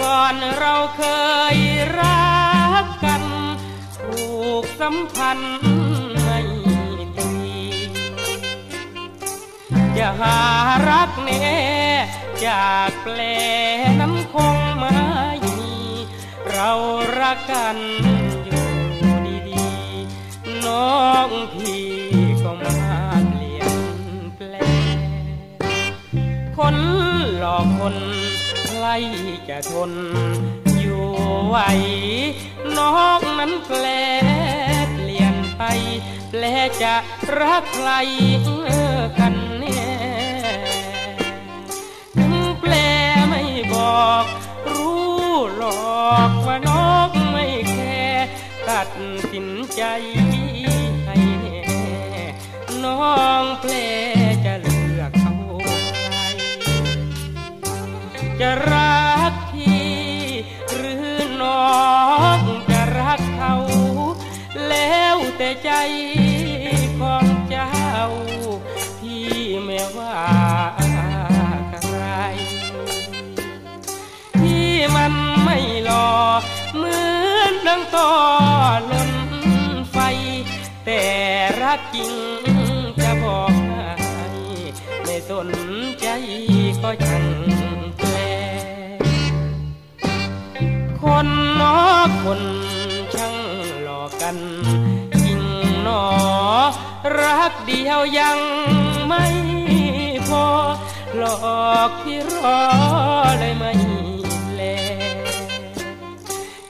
ก่อนเราะพันไม่ตีจะหารักเน่จากแปลนั้นคงไม่มีเรารักกันอยู่ดีๆ น้องพี่ก็มาเปลี่ยนแปลคนหลอกคน ใครจะทน อยู่ไหวนองนั้นแปลเปลี่ยนไป แปลจะรักใครกันแน่ถึงแปลไม่บอก รู้หลอกว่านกไม่แค่ตัดสินใจให้แน่น้องแปล จะรักพี่หรือน้องจะรักเขา แล้วแต่ใจของเจ้าที่ไม่ว่าใครที่มันไม่หล่อเหมือนดังต่อลนไฟ แต่รักจริงจะบอกให้ไม่สนใจก็ช่าง คนนอกคนกันจริงหนอ รักเดียวยังไม่พอ หลอกที่รอเลยไม่แล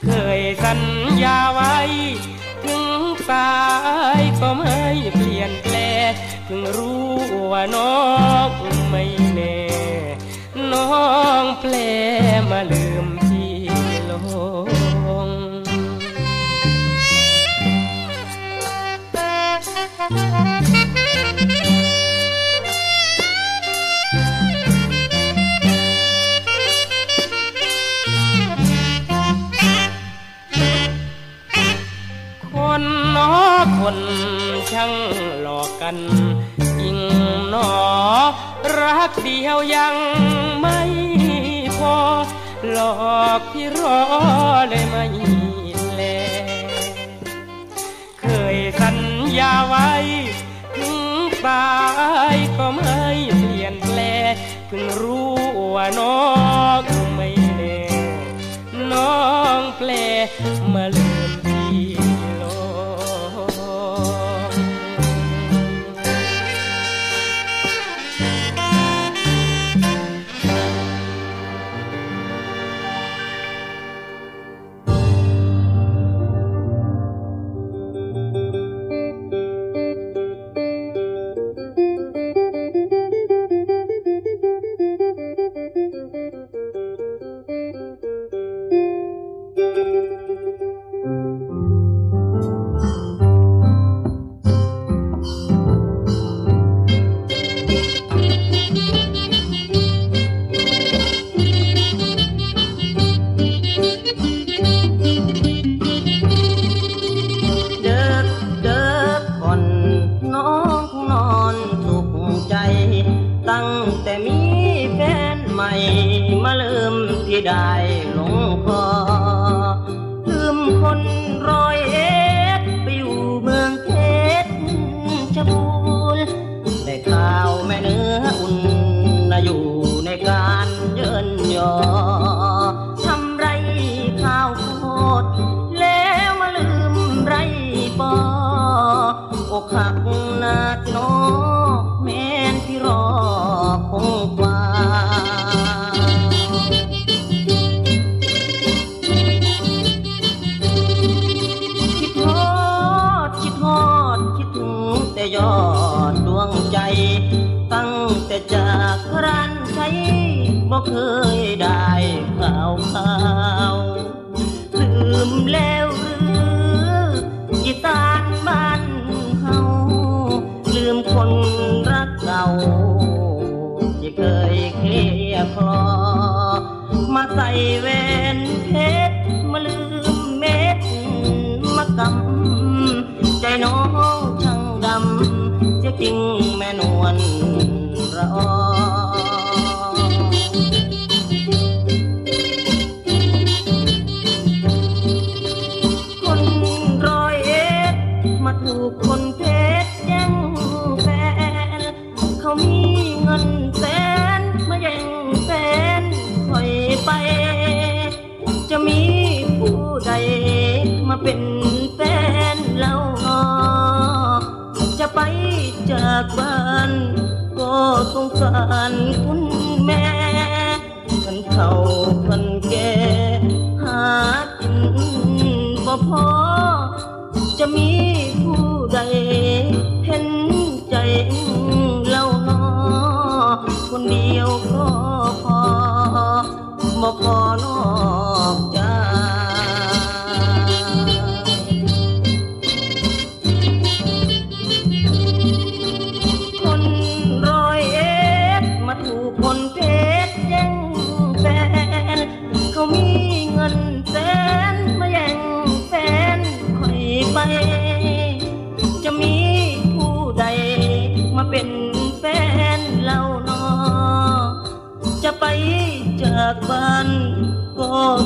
เคยสัญญาไว้ ถึงตายก็ไม่เปลี่ยนแปลเพิ่งรู้ว่าน้องไม่แน่ น้องแปลมาลืมที่ลง คนนอคนช่างหลอกกันยิ่งนอรักเดียวยังไม่พอ หลอกที่รอเลยไม่แลเคยสัญ ญาไว้ถึงตายก็ไม่เปลี่ยนแปลเพิ่งรู้ว่าน้องไม่แน่น้องแปลมาลื your มาใส่เวนเพชรมาลืมเม็ดมากำใจน้องช่างดำจะจริงแม่นวลระออ มาเป็นแฟนเล่าจะไปจากบ้าน ก็สงสารคุณแม่คนเขาคนแก่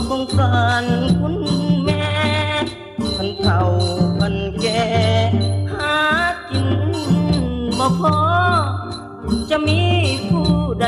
สงสารคุณแม่พันเฒ่าพันแก่หากินบ่พอจะมีผู้ใด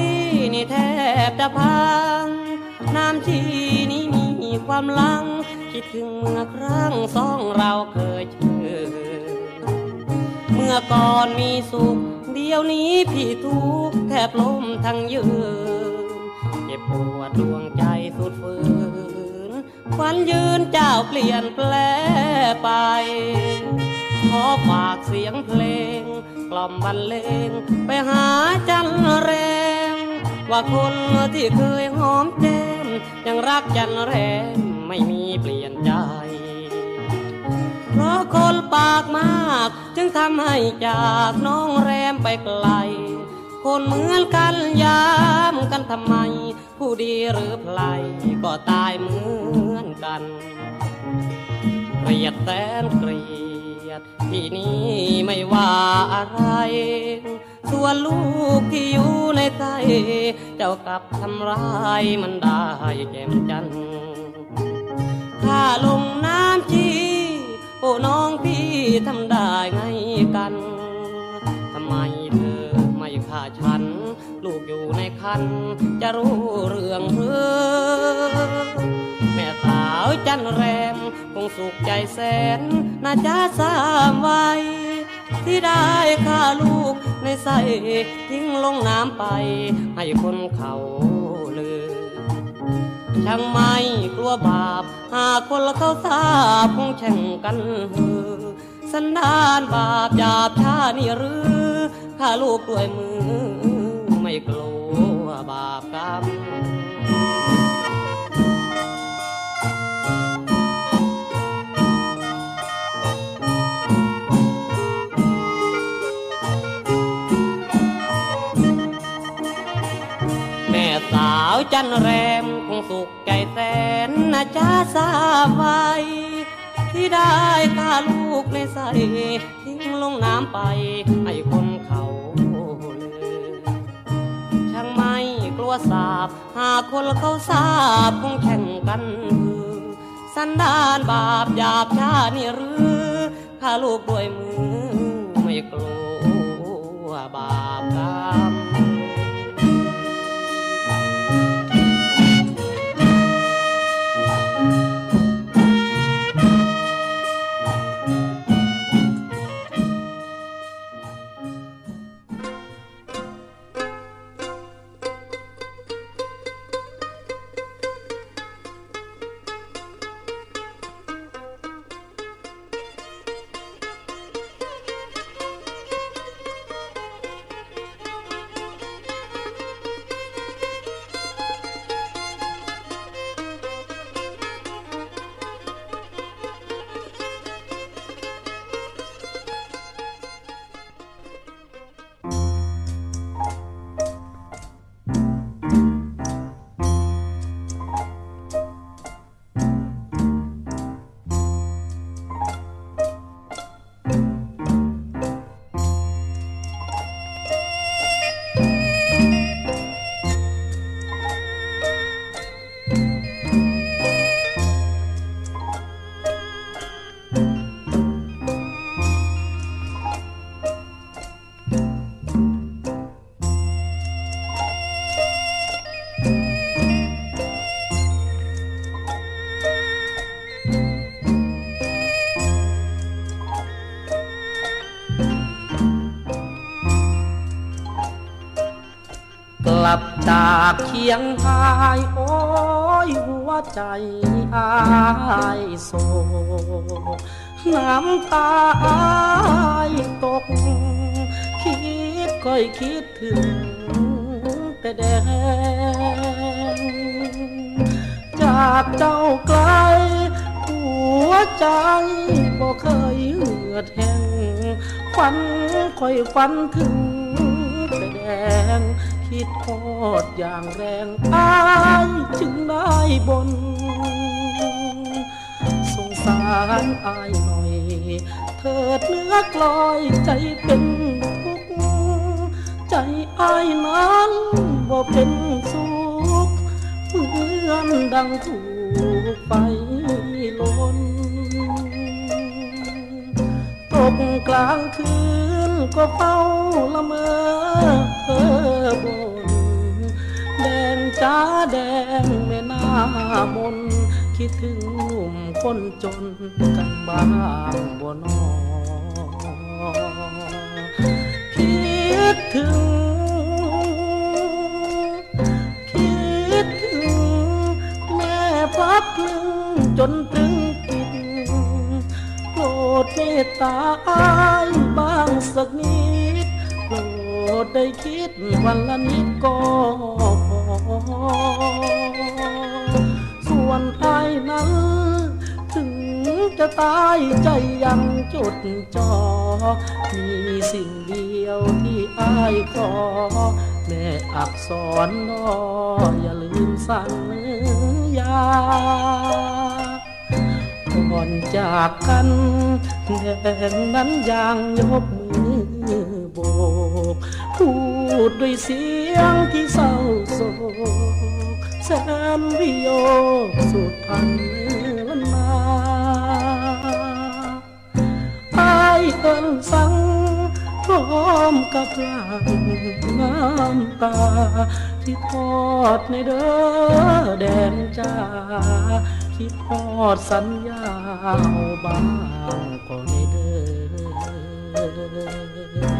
พี่นี่แทบจะพัง น้ำชีนี้มีความลัง คิดถึงเมื่อครั้งสองเราเคยเจอ เมื่อก่อนมีสุข เดี๋ยวนี้พี่ทุกข์แทบล้มทั้งยืนเจ็บปวดดวงใจสุดฝืนควันยืนเจ้าเปลี่ยนแปลไป ขอฝากเสียงเพลงกล่อมบรรเลงไปหาจันแร ว่าคนที่เคยหอมแก้มยังรักจันแรงไม่มีเปลี่ยนใจ เพราะคนปากมาก จึงทำให้จากน้องแรมไปไกล คนเหมือนกันยามกันทำไม ผู้ดีหรือไพลก็ตายเหมือนกันเกลียดแสนเกลียดที่นี่ไม่ว่าอะไร ส่วนลูกที่อยู่ในใจ เจ้ากลับทำร้ายมันได้แจ่มจันถ้าลงน้ำชีโอ้น้องพี่ทำได้ไงกันทำไมเธอไม่ฆ่าฉัน ลูกอยู่ในคัน จะรู้เรื่องหรือแม่สาวจันแรมคงสุขใจแสนน่าจะสามไว้ ที่ได้ฆ่าลูกในใส่ทิ้งลงน้ำไป ให้คนเขาลือช่างไม่กลัวบาป หากคนเขาทราบคงแข่งกันฮือสันดานบาปหยาบช้านี่หรือข้าลูกด้วยมือ ไม่กลัวบาปกรรม สาวจันแรมคงสุขใจแสนนะจ้าทราไวที่ได้ฆ่าลูกในใสทิ้งลงน้ำไปให้คนเขาลือช่างไม่กลัวสาบ หากคนเขาทราบคงแข่งกันฮือสันดานบาปหยาบช้านี่หรือฆ่าลูกด้วยมือไม่กลัวบาปกรรม ลับจากเคียงรายโอ้ยหัวใจอายโศกน้ำตาอายตก คิดค่อยคิดถึงแต่แดงจากเจ้าไกล หัวใจบ่เคยเหือดแห้งฝันค่อยฝันถึงแต่แดง คิดทอดอย่างแรงอายจึงได้บน สงสารอายหน่อย เถิดเนื้อกลอยใจเป็นทุกข์ใจอายนั้นบ่เป็นสุขเหมือนดังถูกไฟลนตกกลางคืน ก็เฝ้าละเมอเออบนแดงจ้าแดงแม่น้ามนคิดถึงหนุ่มคนจนกันบ้างบ่นอคิดถึง คิดถึง แม่พับลึงจนตึงปิดโปรดเมตตาอายางสักนิดโปรดได้คิดวันละนิดก็พอ ส่วนอายนั้น ถึงจะตายใจยังจดจ่อ มีสิ่งเดียวที่อายขอ แม่อักษรนออย่าลืมสัญญา ก่อนจากกันแดงนั้นยังยกมือโบกพูดด้วยเสียงที่เศร้าโศกแสนวิโยสุดพันลันมาไอ้เอินสัง ร้อมกับลังน้ำตา ที่ทอดในเด้อแดนจ้าที่ทอดสัญญาเอาบางก็ในเด้อ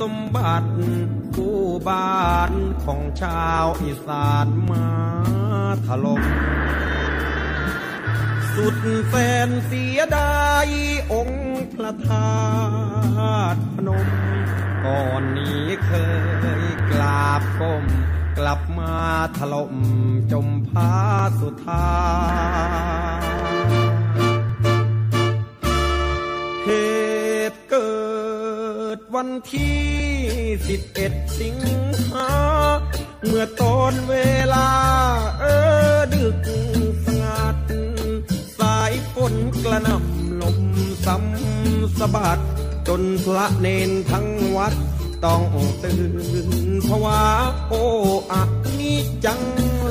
สมบัติผู้บ้านของชาวอีสานมาถล่มสุดแสนเสียดายองค์พระธาตุพนม ก่อนนี้เคยกราบก้ม กลับมาถล่มจมพาสุธาเฮ วันที่11สิงหาเมื่อตอนเวลา เออดึกสงัด สายฝนกระหน่ำลมซ้ำสะบัด จนพระเนนทั้งวัด ต้องตื่นภาวะโออะนิจัง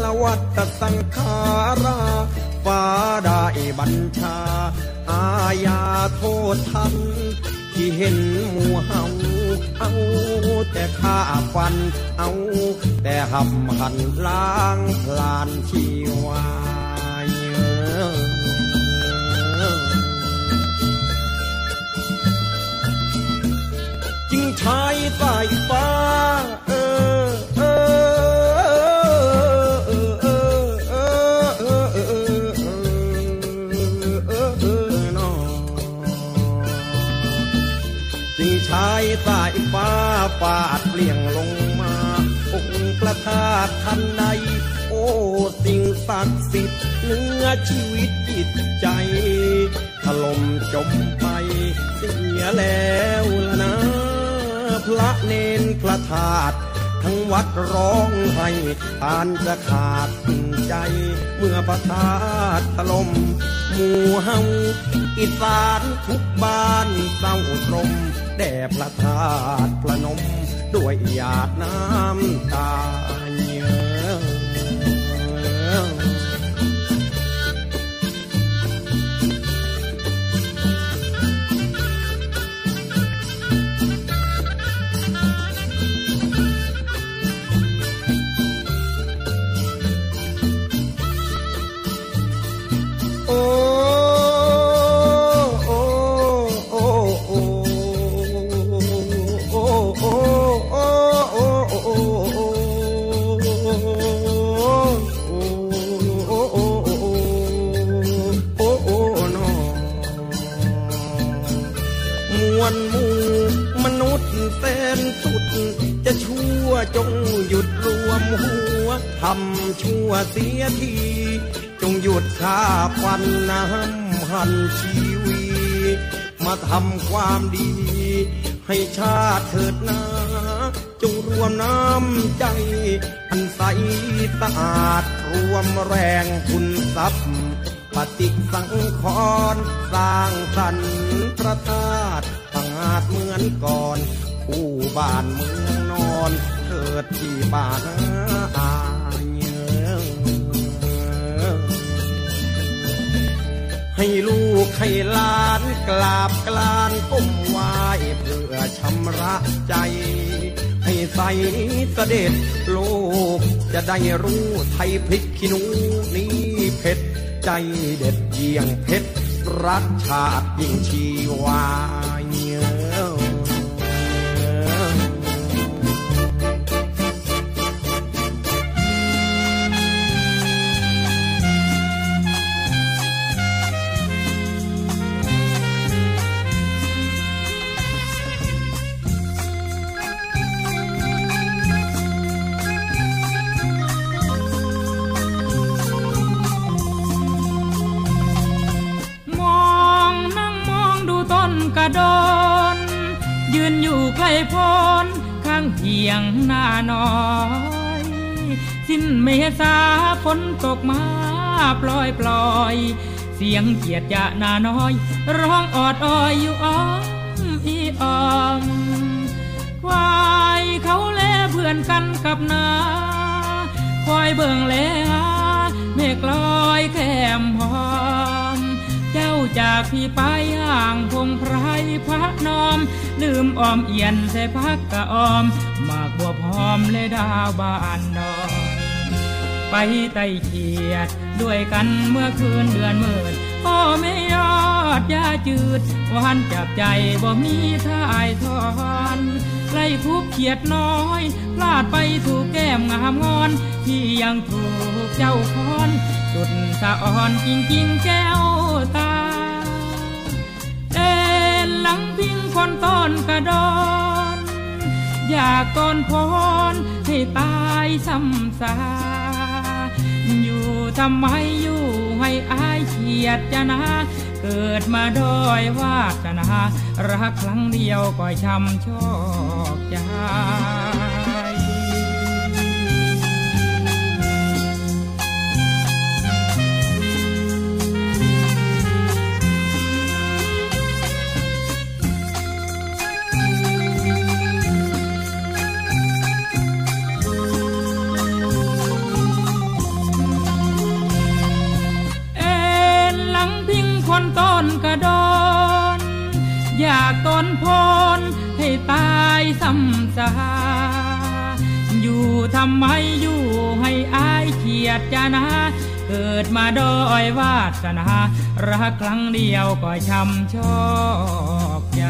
ละวัตสังขาราฟ้าได้บัญชา อาญาโทษทัน ที่เห็นหมู่เฮาเอาแต่ข้าฟันเอาแต่หับหันล้างพลานชีวายจึงใช้สายฟ้าเออเออ สายฟ้าฟาดเปลี่ยงลงมาองค์ประทาตทันใด โอ้สิ่งศักดิ์สิทธิ์เนื้อชีวิตจิตใจถล่มจมไปเสียแล้วละนะ พระเนนพระธาตุทั้งวัดร้องให้ทานจะขาดใจ เมื่อพระธาตุถล่ม หมู่เฮาอีสานทุกบ้านเศร้าตรมแด่พระธาตุพระนม ด้วยหยาดน้ำตา ชั่วเสียที จงหยุดฆ่าฟันน้ำหันชีวี มาทำความดี ให้ชาติเถิดนาจงรวมน้ำใจ อันใสสะอาดรวมแรงคุณทรัพย์ปฏิสังขรณ์สร้างสรรค์ประทาตพังอาจเหมือนก่อน ผู้บ้านเมืองนอน เถิดที่บ้านอาย ให้ลูกให้หลานกราบกลานก้มไหวเพื่อชำระใจ ให้ใสเสด็จโลกจะได้รู้ไทยพริกขี้หนูนี้เผ็ดใจเด็ดเยี่ยงเพชรรักชาติยิ่งชีวาย พนข้างเพียงหน้าน้อย สิ้นเมษาฝนตกมาปล่อยปล่อย เสียงเกียดจะหน้าน้อย ร้องออดอ้อยอยู่อ้อมอีออมควายเขาแลเพื่อนกันกับนาคอยเบิ่งแลหาเมฆลอยแก้มหอม จากพี่ไปห่างพงไพรพระนอม ลืมออมเอียนใส่พักกะออม มากบัวพร้อมเลยดาวบานดอนไปไต่เขียด ด้วยกันเมื่อคืนเดือนมืดพ่อไม่ยอดยาจืดวานจับใจบ่มีท่ายทอนไล่ทุบเขียดน้อยพลาดไปถูกแก้มงามงอน ที่ยังถูกเจ้าคอน สุดสะอ่อนจริงๆแก้วตา คนต้นกระดอนอยากก่อนพรให้ตายซ้ำซาอยู่ทำไมอยู่ให้อายเฉียดจะนะ เกิดมาดอยวาสนารักครั้งเดียวก็ช้ำชอกใจำไมอยู่ให้อายเขียดจนะ เกิดมาดอยวาสนา รักครั้งเดียวก็ช้ำชอบใจ